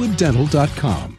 crestwooddental.com.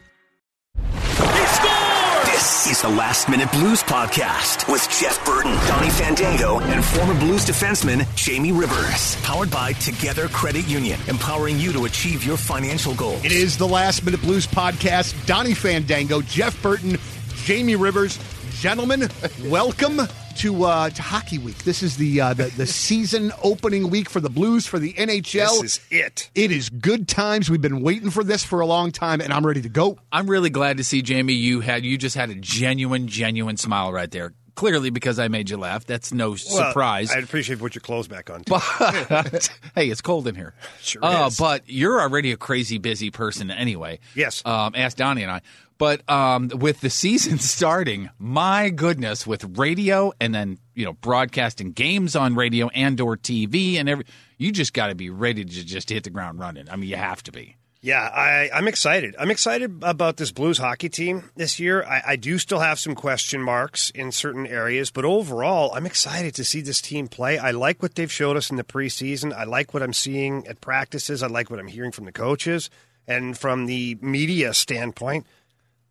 This is the Last Minute Blues Podcast with Jeff Burton, Donny Fandango, and former Blues defenseman Jamie Rivers. Powered by Together Credit Union, empowering you to achieve your financial goals. It is the Last Minute Blues podcast. Donny Fandango, Jeff Burton, Jamie Rivers. Gentlemen, welcome to uh, to Hockey Week. This is the, uh, the the season opening week for the Blues for the NHL. This is it. It is good times. We've been waiting for this for a long time, and I'm ready to go. I'm really glad to see Jamie. You had you just had a genuine, genuine smile right there. Clearly, because I made you laugh. That's no Well, surprise. I'd appreciate if you put your clothes back on. Too. But hey, it's cold in here. Sure Uh, is. But you're already a crazy busy person anyway. Yes. Um, ask Donny and I. But um, with the season starting, my goodness, with radio and then you know broadcasting games on radio and or TV and every, you just got to be ready to just hit the ground running. I mean, you have to be. Yeah, I, I'm excited. I'm excited about this Blues hockey team this year. I, I do still have some question marks in certain areas, but overall, I'm excited to see this team play. I like what they've showed us in the preseason. I like what I'm seeing at practices. I like what I'm hearing from the coaches and from the media standpoint.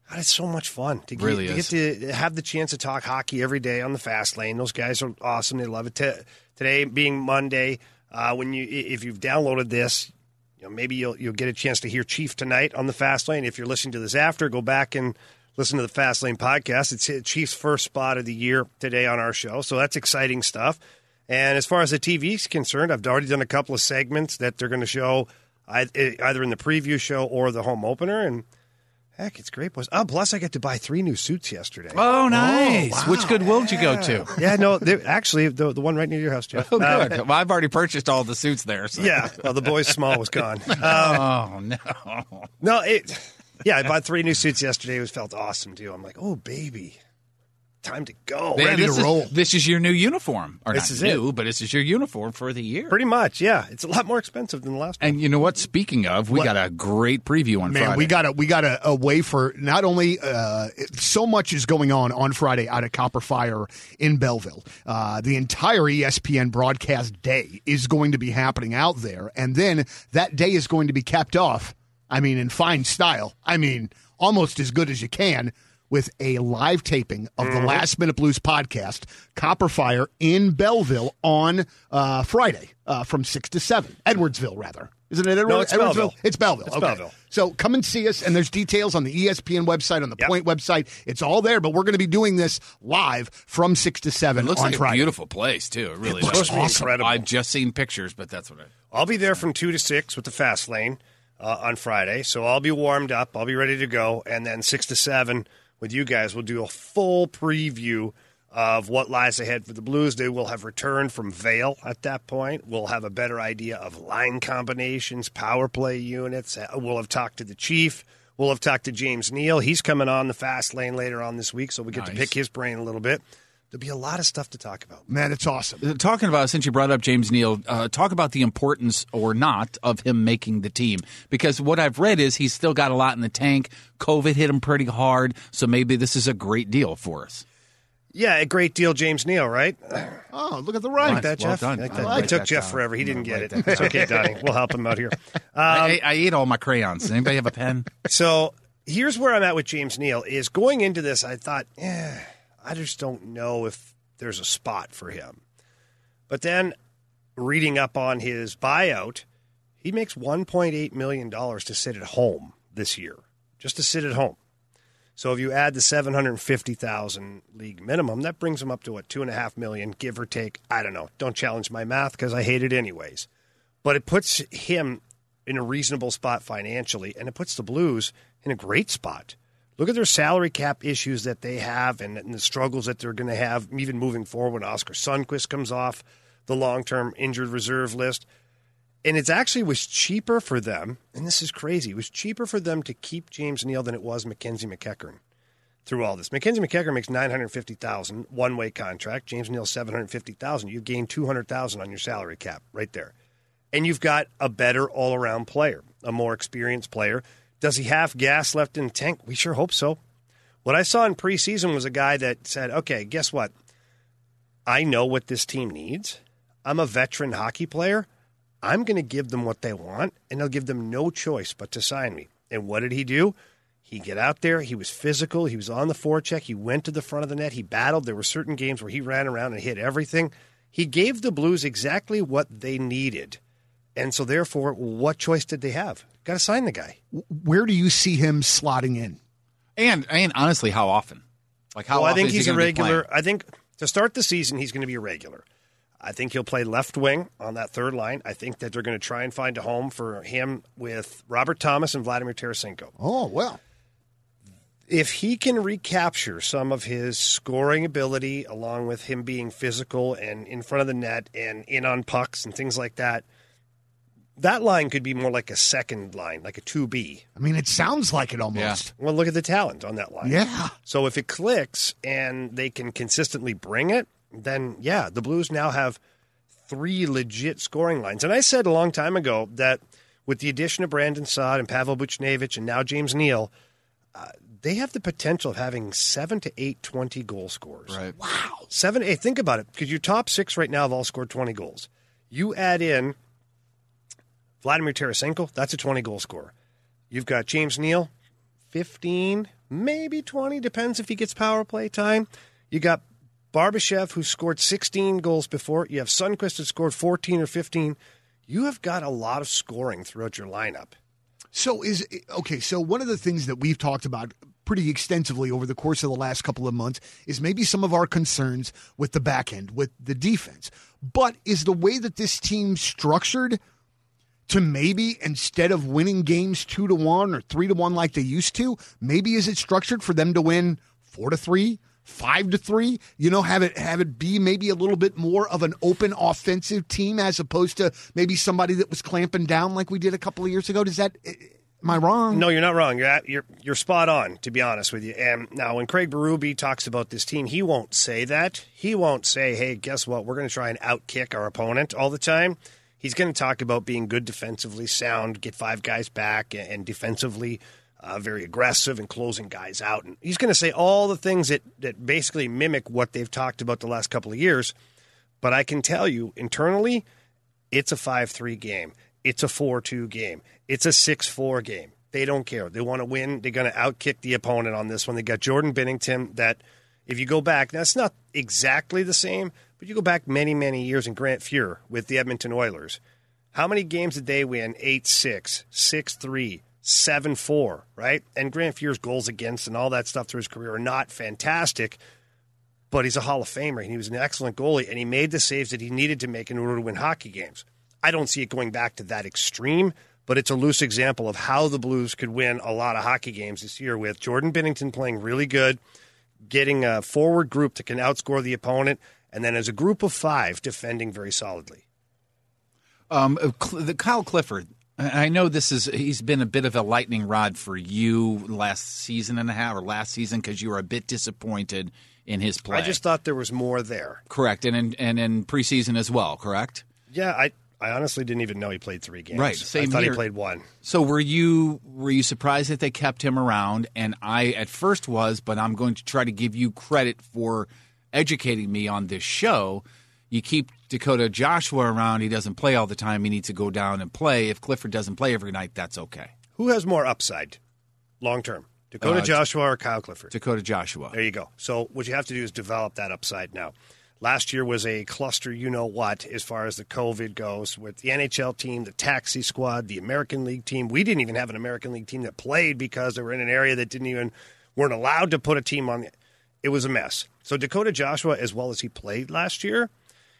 God, it's so much fun to get, Really to, get to have the chance to talk hockey every day on the fast lane. Those guys are awesome. They love it. Today being Monday, uh, when you if you've downloaded this, you know, maybe you'll you'll get a chance to hear Chief tonight on the Fast Lane. If you're listening to this after, go back and listen to the Fast Lane podcast. It's Chief's first spot of the year today on our show, so that's exciting stuff. And as far as the TV is concerned, I've already done a couple of segments that they're going to show either in the preview show or the home opener. And heck, it's great, boys. Oh, plus I get to buy three new suits yesterday. Oh, nice. Which Goodwill did you go to? Yeah, no, actually, the the one right near your house, Jeff. Oh, Uh, good. well, I've already purchased all the suits there. So. yeah, well, the boy's small was gone. Um, Oh no. No, it. Yeah, I bought three new suits yesterday. It was felt awesome too. I'm like, oh baby, time to go. Yeah, Ready this to is- roll. This is your new uniform, or This not is new, but this is your uniform for the year. Pretty much, yeah. It's a lot more expensive than the last one. And you know what? Speaking of, we got a great preview on Man, Friday. we got a we got a, a way for not only uh, it- so much is going on on Friday out at Copper Fire in Belleville. Uh, the entire ESPN broadcast day is going to be happening out there, and then that day is going to be capped off. I mean, in fine style. I mean, almost as good as you can with a live taping of Mm-hmm. the Last Minute Blues podcast, Copper Fire in Belleville on uh, Friday uh, from six to seven, Edwardsville rather. Isn't it Edward- it's Edwardsville? Belleville. It's Belleville. It's okay. Belleville. So come and see us, and there's details on the ESPN website, on the Yep. Point website. It's all there, but we're going to be doing this live from six to seven it looks on like Friday. a beautiful place too. It really looks does. supposed to be awesome. incredible. I've just seen pictures, but that's what I. I'll be there from two to six with the fast lane uh, on Friday, so I'll be warmed up. I'll be ready to go, and then six to seven with you guys. We'll do a full preview of what lies ahead for the Blues. They will have returned from Vail at that point. We'll have a better idea of line combinations, power play units. Uh, We'll have talked to the chief. We'll have talked to James Neal. He's coming on the fast lane later on this week, so we get to pick his brain a little bit. There'll be a lot of stuff to talk about. Man, it's awesome. Uh, Talking about since you brought up James Neal, uh, talk about the importance or not of him making the team. Because what I've read is he's still got a lot in the tank. COVID hit him pretty hard, so maybe this is a great deal for us. Yeah, a great deal, James Neal, right? Oh, look at the right. Like that, Well Jeff? done. Like I that. like it took that, Jeff Don. forever. He didn't get like it. that, It's okay, Donny. We'll help him out here. I, I ate all my crayons. Does anybody have a pen? So here's where I'm at with James Neal. Is going into this, I thought, eh, I just don't know if there's a spot for him. But then reading up on his buyout, he makes 1.8 million dollars to sit at home this year, just to sit at home. So if you add the 750,000 league minimum, that brings him up to what two and a half million, give or take. I don't know. Don't challenge my math because I hate it anyways. But it puts him in a reasonable spot financially, and it puts the Blues in a great spot. Look at their salary cap issues that they have and, and the struggles that they're going to have, even moving forward when Oskar Sundqvist comes off the long term injured reserve list. And it's actually was cheaper for them, and this is crazy. It was cheaper for them to keep James Neal than it was Mackenzie MacEachern through all this. Mackenzie MacEachern makes nine hundred fifty thousand one way contract. James Neal seven hundred fifty thousand. You've gained two hundred thousand on your salary cap right there, and you've got a better all around player, a more experienced player. Does he have gas left in the tank? We sure hope so. What I saw in preseason was a guy that said, "Okay, guess what? I know what this team needs. I'm a veteran hockey player." I'm going to give them what they want, and I'll give them no choice but to sign me. And what did he do? He get out there. He was physical. He was on the forecheck. He went to the front of the net. He battled. There were certain games where he ran around and hit everything. He gave the Blues exactly what they needed. And so, therefore, what choice did they have? Got to sign the guy. Where do you see him slotting in? And and honestly, how often? Like how? Well, I think is he he's a regular. I think to start the season, he's going to be a regular. I think he'll play left wing on that third line. I think that they're going to try and find a home for him with Robert Thomas and Vladimir Tarasenko. Oh, well. If he can recapture some of his scoring ability, along with him being physical and in front of the net and in on pucks and things like that, that line could be more like a second line, like a 2B. I mean, it sounds like it almost. Well, look at the talent on that line. Yeah. So if it clicks and they can consistently bring it, then yeah, the Blues now have three legit scoring lines. And I said a long time ago that with the addition of Brandon Saad and Pavel Buchnevich and now James Neal, uh, they have the potential of having seven to eight 20 goal scorers. Right. Wow. Seven eight. Think about it. Because your top six right now have all scored 20 goals. You add in Vladimir Tarasenko, that's a 20 goal scorer. You've got James Neal, 15, maybe 20, depends if he gets power play time. You got Barbashev, who scored 16 goals before. You have Sundqvist, who scored 14 or 15. You have got a lot of scoring throughout your lineup. So is okay. So one of the things that we've talked about pretty extensively over the course of the last couple of months is maybe some of our concerns with the back end, with the defense. But is the way that this team's structured to maybe instead of winning games two to one or three to one like they used to, maybe is it structured for them to win four to three? Five to three, you know, have it have it be maybe a little bit more of an open offensive team as opposed to maybe somebody that was clamping down like we did a couple of years ago. Does that eh, eh, am I wrong? No, you're not wrong. You're at, you're you're spot on. To be honest with you, and now when Craig Berube talks about this team, he won't say that. He won't say, "Hey, guess what? We're going to try and outkick our opponent all the time." He's going to talk about being good defensively, sound, get five guys back, and, defensively uh, very aggressive and closing guys out. And he's going to say all the things that that basically mimic what they've talked about the last couple of years. But I can tell you internally, it's a five-three game. It's a four-two game. It's a six-four game. They don't care. They want to win. They're going to outkick the opponent on this one. They got Jordan Binnington. That, if you go back, that's not exactly the same, but you go back many, many years in Grant Fuhr with the Edmonton Oilers. How many games did they win? 8 6, 6 3, 7 4, right? And Grant Fuhr's goals against and all that stuff through his career are not fantastic, but he's a Hall of Famer and he was an excellent goalie and he made the saves that he needed to make in order to win hockey games. I don't see it going back to that extreme, but it's a loose example of how the Blues could win a lot of hockey games this year with Jordan Binnington playing really good, getting a forward group that can outscore the opponent, and then as a group of five defending very solidly. Um, the Kyle Clifford. I know this is he's been a bit of a lightning rod for you last season and a half or last season because you were a bit disappointed in his play. I just thought there was more there. correct, and in, and in preseason as well. Correct. Yeah, I I honestly didn't even know he played three games. Right, same I thought here. he played one. So were you were you surprised that they kept him around? And I at first was, but I'm going to try to give you credit for educating me on this show. You keep Dakota Joshua around; he doesn't play all the time. He needs to go down and play. If Clifford doesn't play every night, that's okay. Who has more upside long term? Dakota Uh, Joshua or Kyle Clifford? Dakota Joshua. There you go. So what you have to do is develop that upside now. Last year was a cluster, you know what, as far as the COVID goes, with the NHL team, the taxi squad, the American League team. We didn't even have an American League team that played because they were in an area that didn't even weren't allowed to put a team on. It was a mess. So Dakota Joshua, as well as he played last year,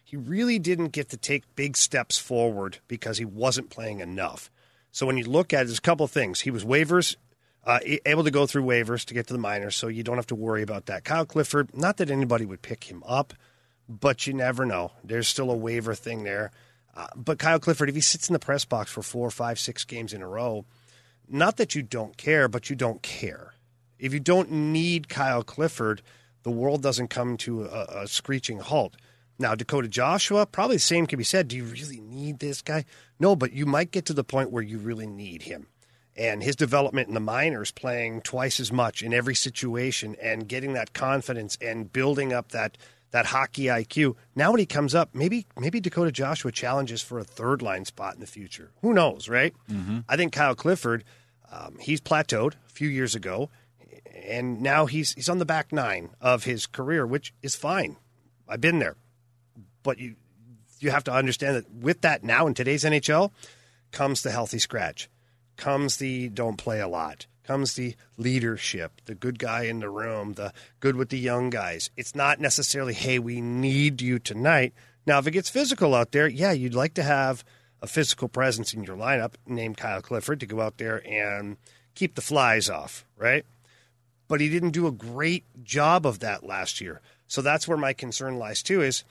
he really didn't get to take big steps forward because he wasn't playing enough. So when you look at it, there's a couple of things. He was waivers, uh, able to go through waivers to get to the minors, so you don't have to worry about that. Kyle Clifford, not that anybody would pick him up, but you never know. There's still a waiver thing there. Uh, but Kyle Clifford, if he sits in the press box for four, five, six games in a row, not that you don't care, but you don't care. If you don't need Kyle Clifford, the world doesn't come to a, a screeching halt. Now, Dakota Joshua, probably the same can be said. Do you really need this guy? No, but you might get to the point where you really need him. And his development in the minors, playing twice as much in every situation and getting that confidence and building up that that hockey IQ. Now when he comes up, maybe maybe Dakota Joshua challenges for a third line spot in the future. Who knows, right? Mm-hmm. I think Kyle Clifford, um, he's plateaued a few years ago, and now he's he's on the back nine of his career, which is fine. I've been there, but you you have to understand that with that now in today's NHL comes the healthy scratch, comes the don't play a lot, comes the leadership, the good guy in the room, the good with the young guys. It's not necessarily hey we need you tonight. Now if it gets physical out there, yeah, you'd like to have a physical presence in your lineup named Kyle Clifford to go out there and keep the flies off, right? But he didn't do a great job of that last year. So that's where my concern lies too is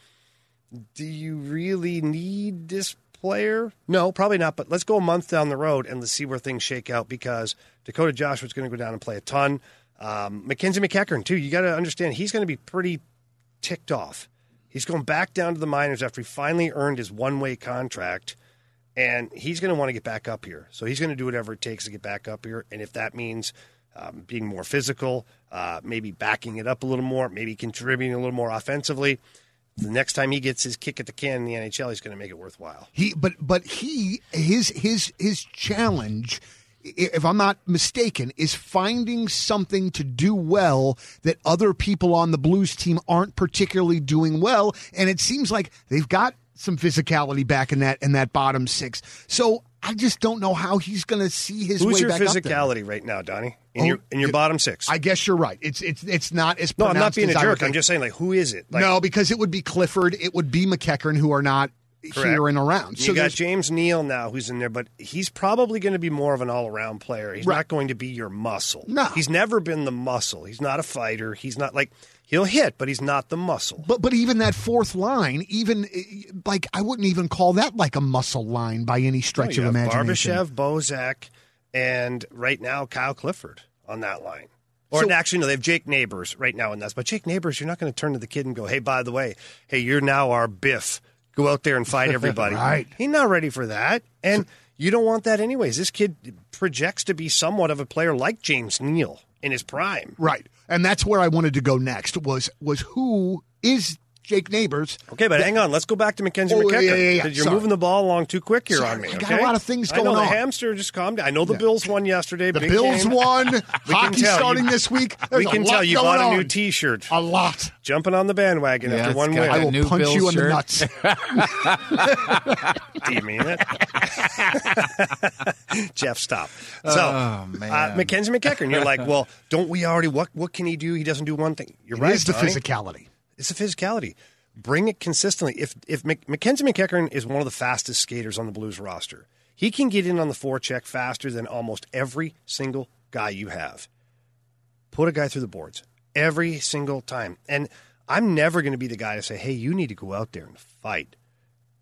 do you really need this player? No, probably not. But let's go a month down the road and let's see where things shake out because Dakota Joshua's going to go down and play a ton. Um, Mackenzie MacEachern, too. You got to understand he's going to be pretty ticked off. He's going back down to the minors after he finally earned his one way contract, and he's going to want to get back up here. So he's going to do whatever it takes to get back up here. And if that means um, being more physical, uh, maybe backing it up a little more, maybe contributing a little more offensively, the next time he gets his kick at the can in the NHL, he's going to make it worthwhile. He, but but he his his his challenge, if I'm not mistaken, is finding something to do well that other people on the Blues team aren't particularly doing well, and it seems like they've got some physicality back in that in that bottom six. So I just don't know how he's going to see his Who's way your back up there. physicality right now, Donny? In Oh, your in your bottom six. I guess you're right. It's it's it's not as no, I'm not being a jerk. I'm just saying, like, who is it? Like, no, because it would be Clifford, it would be MacEachern, who are not here Correct. and around. You So got James Neal now, who's in there, but he's probably going to be more of an all-around player. He's Right. not going to be your muscle. No. he's never been the muscle. He's not a fighter. He's not like he'll hit, but he's not the muscle. But but even that fourth line, even eh, like I wouldn't even call that like a muscle line by any stretch you of have imagination. Barbashev, Bozak, and right now Kyle Clifford on that line. Or So- actually, no, they have Jake Neighbours right now in that. But Jake Neighbours, you're not going to turn to the kid and go, "Hey, by the way, hey, you're now our Biff. Go out there and fight everybody." Right. He's not ready for that, and you don't want that anyways. This kid projects to be somewhat of a player like James Neal in his prime. Right, and that's where I wanted to go next. Was was who is Jake Neighbours? Okay, but hang on. Let's go back to Mackenzie Oh, MacEachern. yeah, yeah, yeah. You're Sorry. moving the ball along too quick here Sorry, on me. I got okay? a lot of things I know going the hamster just calmed down. I know the Bills won yesterday. The Bills game. won. We Hockey starting You- this week. There's we can a tell lot you going bought a on. new T-shirt. A lot. Jumping on the bandwagon Yeah, after one win. I will new punch you Bills in the nuts. Do you mean it? Jeff, stop. So, Oh, man. Uh, Mackenzie MacEachern, you're like, well, don't we already? What what can he do? He doesn't do one thing. You're It right. is the Donny. physicality. It's the physicality. Bring it consistently. If if Mackenzie MacEachern is one of the fastest skaters on the Blues roster, he can get in on the forecheck faster than almost every single guy you have. Put a guy through the boards every single time. And I'm never going to be the guy to say, "Hey, you need to go out there and fight."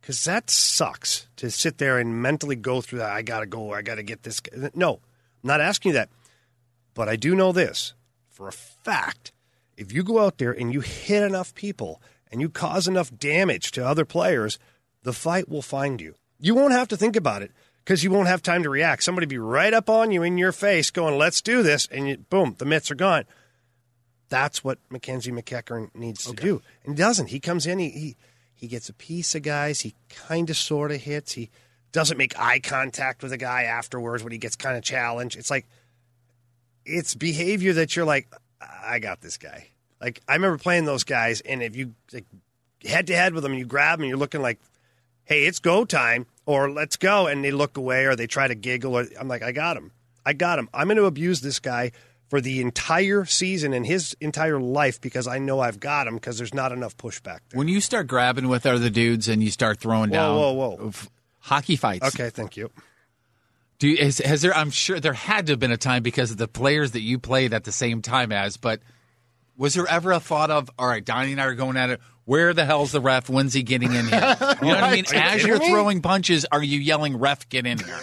Cuz that sucks to sit there and mentally go through that. I got to go. I got to get this. guy." No. I'm not asking you that. But I do know this for a fact. If you go out there and you hit enough people and you cause enough damage to other players, the fight will find you. You won't have to think about it because you won't have time to react. Somebody be right up on you in your face going, let's do this. And you, boom, the mitts are gone. That's what Mackenzie MacEachern needs to do. And he doesn't. He comes in, he, he, he gets a piece of guys, he kind of sort of hits. He doesn't make eye contact with a guy afterwards when he gets kind of challenged. It's like, it's behavior that you're like, I got this guy. Like I remember playing those guys, and if you like head to head with them, and you grab them, and you're looking like, "Hey, it's go time," or "Let's go," and they look away, or they try to giggle, or I'm like, "I got him, I got him. I'm going to abuse this guy for the entire season and his entire life because I know I've got him because there's not enough pushback." There. When you start grabbing with other dudes and you start throwing down, whoa, whoa. hockey fights. Okay, thank you. Do you, has, has there? I'm sure there had to have been a time because of the players that you played at the same time as. But Was there ever a thought of, all right, Donny and I are going at it. Where the hell's the ref? When's he getting in here? You know what I mean? Are you As you're me? throwing punches, are you yelling, ref, get in here?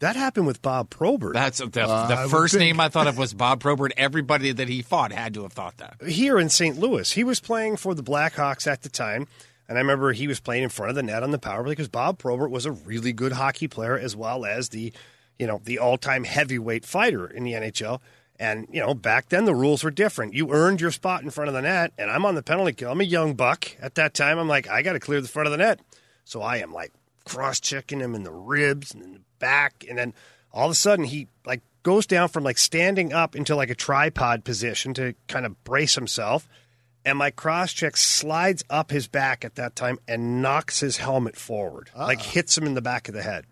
That happened with Bob Probert. That's the, uh, I the first think. name I thought of was Bob Probert. Everybody that he fought had to have thought that. here in St. Louis. He was playing for the Blackhawks at the time, and I remember he was playing in front of the net on the power play because Bob Probert was a really good hockey player as well as the, you know, the all-time heavyweight fighter in the NHL. And you know, back then the rules were different. You earned your spot in front of the net, and I'm on the penalty kill. I'm a young buck at that time. I'm like, I got to clear the front of the net, so I am like cross-checking him in the ribs and in the back, and then all of a sudden he like goes down from like standing up into like a tripod position to kind of brace himself and my cross check slides up his back at that time and knocks his helmet forward. Ah. Like hits him in the back of the head.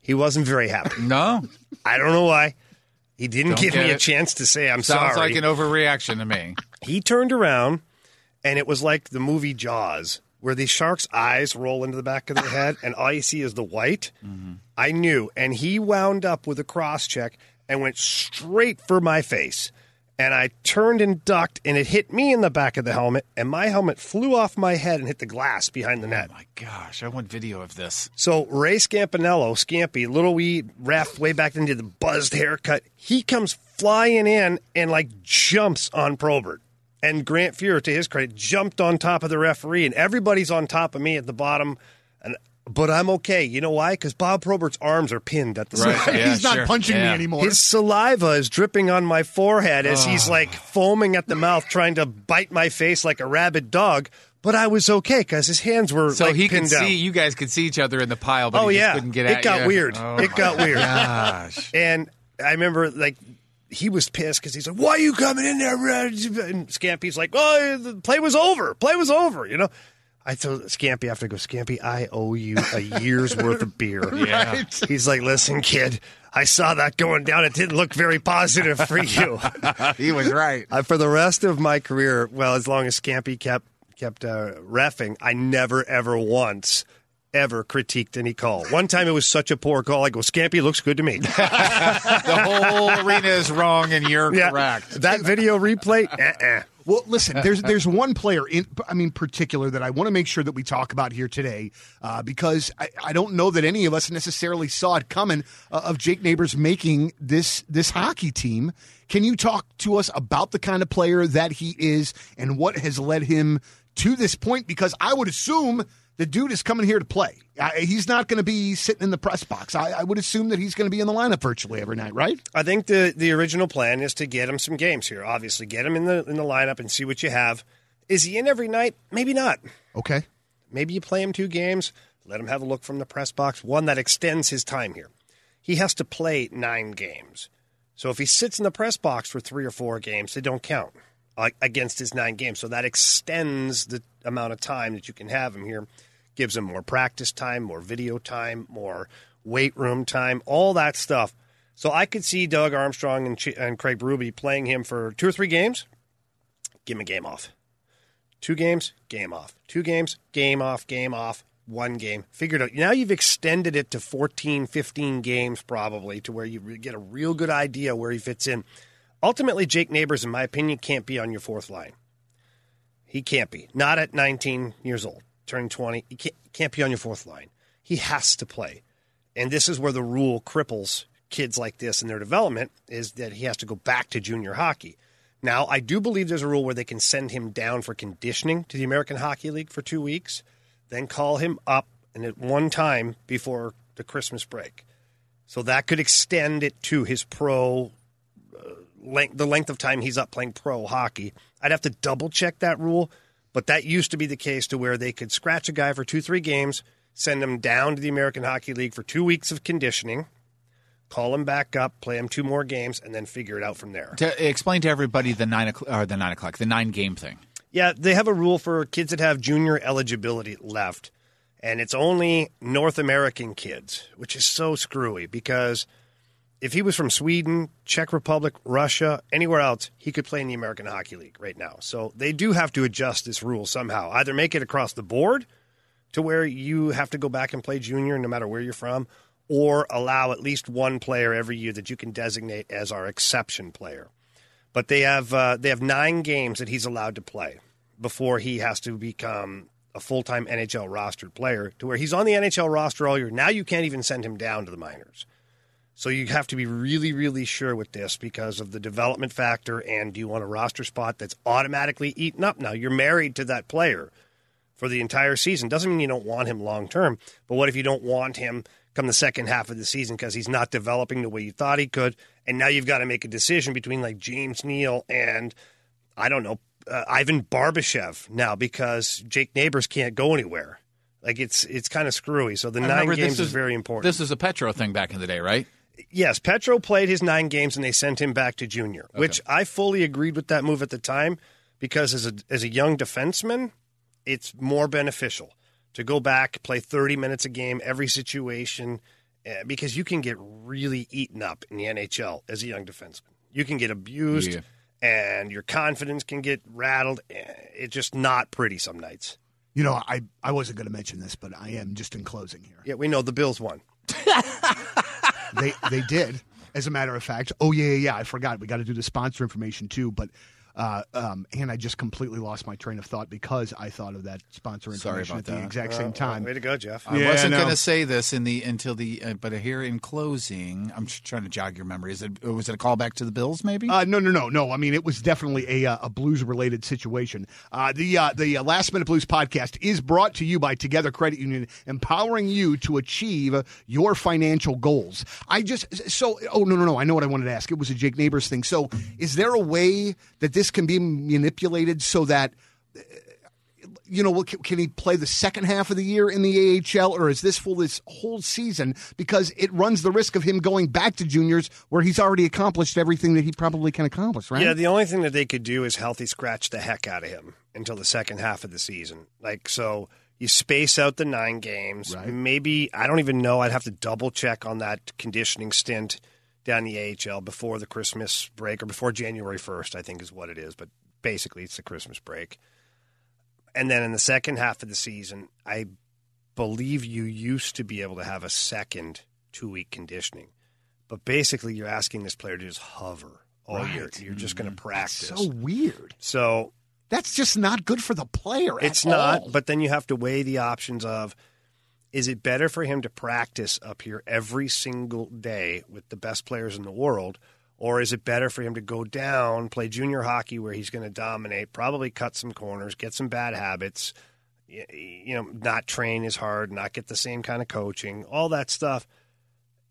He wasn't very happy. No, i don't know why. He didn't Don't give get me a chance to say i'm sounds sorry. Sounds like an overreaction to me. he turned around and it was like the movie Jaws, where the shark's eyes roll into the back of the head and all you see is the white. Mm-hmm. I knew. And he wound up with a cross check and went straight for my face. And I turned and ducked, and it hit me in the back of the helmet, and my helmet flew off my head and hit the glass behind the net. Oh my gosh, I want video of this. So Ray Scapinello, Scampy, little wee ref way back then did the buzzed haircut. He comes flying in and like jumps on Probert. And Grant Fuhrer, to his credit, jumped on top of the referee, and everybody's on top of me at the bottom. And but I'm okay. You know why? Because Bob Probert's arms are pinned at the Right. side. Yeah, He's not sure. punching me anymore. His saliva is dripping on my forehead as he's like foaming at the mouth, trying to bite my face like a rabid dog. But I was okay because his hands were So like he could pinned down. see, you guys could see each other in the pile, but Oh he just yeah, couldn't get it at got you. weird. Oh, it got weird. Gosh. And I remember like he was pissed because he's like, "Why are you coming in there?" And Scampy's like, "Oh, the play was over. Play was over." You know. I told Scampy after I go, Scampy, I owe you a year's worth of beer. Yeah. He's like, listen, kid, I saw that going down. It didn't look very positive for you. he was right. Uh, for the rest of my career, well, as long as Scampy kept kept uh, refing, I never ever once ever critiqued any call. One time it was such a poor call, I go, Scampy looks good to me. The whole arena is wrong, and you're Yeah. correct. That video replay, uh-uh. Well, listen, there's there's one player in I mean particular that I want to make sure that we talk about here today uh, because I, I don't know that any of us necessarily saw it coming uh, of Jake Neighbours making this this hockey team. Can you talk to us about the kind of player that he is and what has led him to this point? Because I would assume the dude is coming here to play. Uh, he's not going to be sitting in the press box. I, I would assume that he's going to be in the lineup virtually every night, right? I think the the original plan is to get him some games here. Obviously, get him in the in the lineup and see what you have. Is he in every night? Maybe not. Okay. Maybe you play him two games, let him have a look from the press box, one that extends his time here. He has to play nine games. So if he sits in the press box for three or four games, they don't count against his nine games. So that extends the amount of time that you can have him here, gives him more practice time, more video time, more weight room time, all that stuff. So I could see Doug Armstrong and, Ch- and Craig Ruby playing him for two or three games. Give him a game off. Two games, game off. Two games, game off, game off. One game. Figured out. Now you've extended it to 14, 15 games probably to where you get a real good idea where he fits in. Ultimately, Jake Neighbours, in my opinion, can't be on your fourth line. He can't be. Not at 19 years old, turning 20. He can't, can't be on your fourth line. He has to play. And this is where the rule cripples kids like this in their development is that he has to go back to junior hockey. Now, I do believe there's a rule where they can send him down for conditioning to the American Hockey League for two weeks, then call him up and at one time before the Christmas break. So that could extend it to his pro length, the length of time he's up playing pro hockey. I'd have to double check that rule, but that used to be the case to where they could scratch a guy for two, three games, send him down to the American Hockey League for two weeks of conditioning, call him back up, play him two more games, and then figure it out from there. To explain to everybody the nine o'clock, or the nine o'clock, the nine game thing. Yeah, they have a rule for kids that have junior eligibility left, and it's only North American kids, which is so screwy because if he was from Sweden, Czech Republic, Russia, anywhere else, he could play in the American Hockey League right now. So they do have to adjust this rule somehow. Either make it across the board to where you have to go back and play junior no matter where you're from, or allow at least one player every year that you can designate as our exception player. But they have uh, they have nine games that he's allowed to play before he has to become a full time NHL rostered player. To where he's on the NHL roster all year. Now you can't even send him down to the minors. So you have to be really, really sure with this because of the development factor. And do you want a roster spot that's automatically eaten up? Now you're married to that player for the entire season. Doesn't mean you don't want him long term. But what if you don't want him come the second half of the season because he's not developing the way you thought he could? And now you've got to make a decision between like James Neal and I don't know uh, Ivan Barbashev now because Jake Neighbours can't go anywhere. Like it's it's kind of screwy. So the nine games this is, very important. This is a Petro thing back in the day, right? Yes, Petro played his nine games and they sent him back to junior, which I fully agreed with that move at the time because as a as a young defenseman, it's more beneficial to go back, play 30 minutes a game, every situation, uh, because you can get really eaten up in the NHL as a young defenseman. You can get abused, Yeah. and your confidence can get rattled. Eh, It's just not pretty some nights. You know, I, I wasn't going to mention this, but I am just in closing here. Yeah, we know the Bills won. they they did, as a matter of fact. Oh yeah, yeah, yeah. I forgot. We got to do the sponsor information too. But uh, um, and I just completely lost my train of thought because I thought of that sponsor Sorry information about at the that. exact same time. Way to go, Jeff. I Yeah, wasn't I know. going to say this in the until the uh, but here in closing, I'm just trying to jog your memory. Is it was it a callback to the Bills? Maybe. Uh, no, no, no, no. I mean, it was definitely a, uh, a blues related situation. Uh, the uh, the uh, Last Minute Blues podcast is brought to you by Together Credit Union, empowering you to achieve uh, your financial goals. I just so oh no no no. I know what I wanted to ask. It was a Jake Neighbours thing. So, is there a way that this can be manipulated so that? You know, can, can he play the second half of the year in the AHL, or is this for this whole season? Because it runs the risk of him going back to juniors, where he's already accomplished everything that he probably can accomplish, right? Yeah, the only thing that they could do is healthy scratch the heck out of him until the second half of the season. Like, so you space out the nine games. Right. Maybe, I don't even know. I'd have to double check on that conditioning stint down the AHL before the Christmas break or before January 1st, I think is what it is. But basically, it's the Christmas break. And then in the second half of the season, I believe you used to be able to have a second two week conditioning. But basically, you're asking this player to just hover all year. You're just going to mm-hmm. practice. so weird. So That's just not good for the player. it's not, all. but then you have to weigh the options of is it better for him to practice up here every single day with the best players in the world? Or is it better for him to go down, play junior hockey where he's going to dominate, probably cut some corners, get some bad habits, you know, not train as hard, not get the same kind of coaching, all that stuff.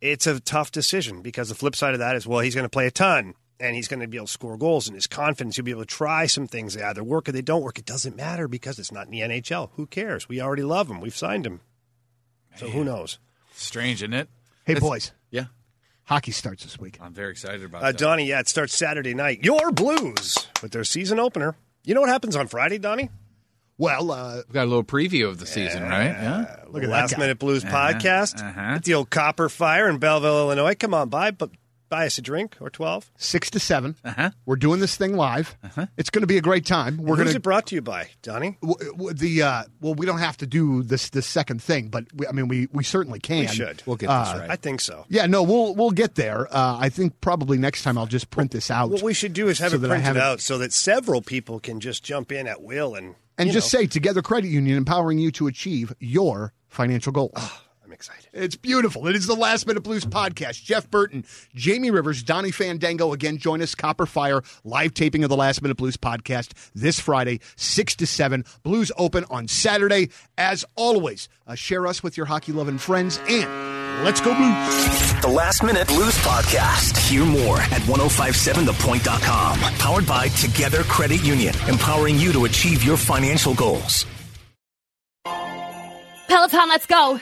It's a tough decision because the flip side of that is, well, he's going to play a ton and he's going to be able to score goals and his confidence, he'll be able to try some things. They either work or they don't work. It doesn't matter because it's not in the NHL. Who cares? We already love him. We've signed him. So who knows? Strange, isn't it? hey, It's- boys, Yeah, hockey starts this week. I'm very excited about Uh, that. Donny, yeah, it starts Saturday night. Your Blues with their season opener. You know what happens on Friday, Donny? Well, uh, We've got a little preview of the season, right? Yeah. look at that Last guy. Minute Blues podcast uh-huh. at the old Copper Fire in Belleville, Illinois. Come on by, but buy us a drink or 12. six to 7 Uh-huh. We're doing this thing live. It's going to be a great time. We're Who's going it brought to you by, Donny? w- w- the uh, well, we don't have to do this this second thing, but we, I mean, we we certainly can. We should. We'll get Uh, this right. I think so. Yeah, no, we'll we'll get there. Uh, I think probably next time I'll just print this out. What we should do is have so it that I printed have it- out so that several people can just jump in at will and and you just know, say Together Credit Union, empowering you to achieve your financial goals. I'm excited. It's beautiful. It is the Last Minute Blues podcast. Jeff Burton, Jamie Rivers, Donny Fandango again join us. Copper Fire live taping of the Last Minute Blues podcast this Friday, six to seven. Blues open on Saturday. As always, uh, share us with your hockey loving friends and let's go Blues. The Last Minute Blues Podcast. Hear more at 1057thepoint.com. Powered by Together Credit Union, empowering you to achieve your financial goals. Peloton, let's go!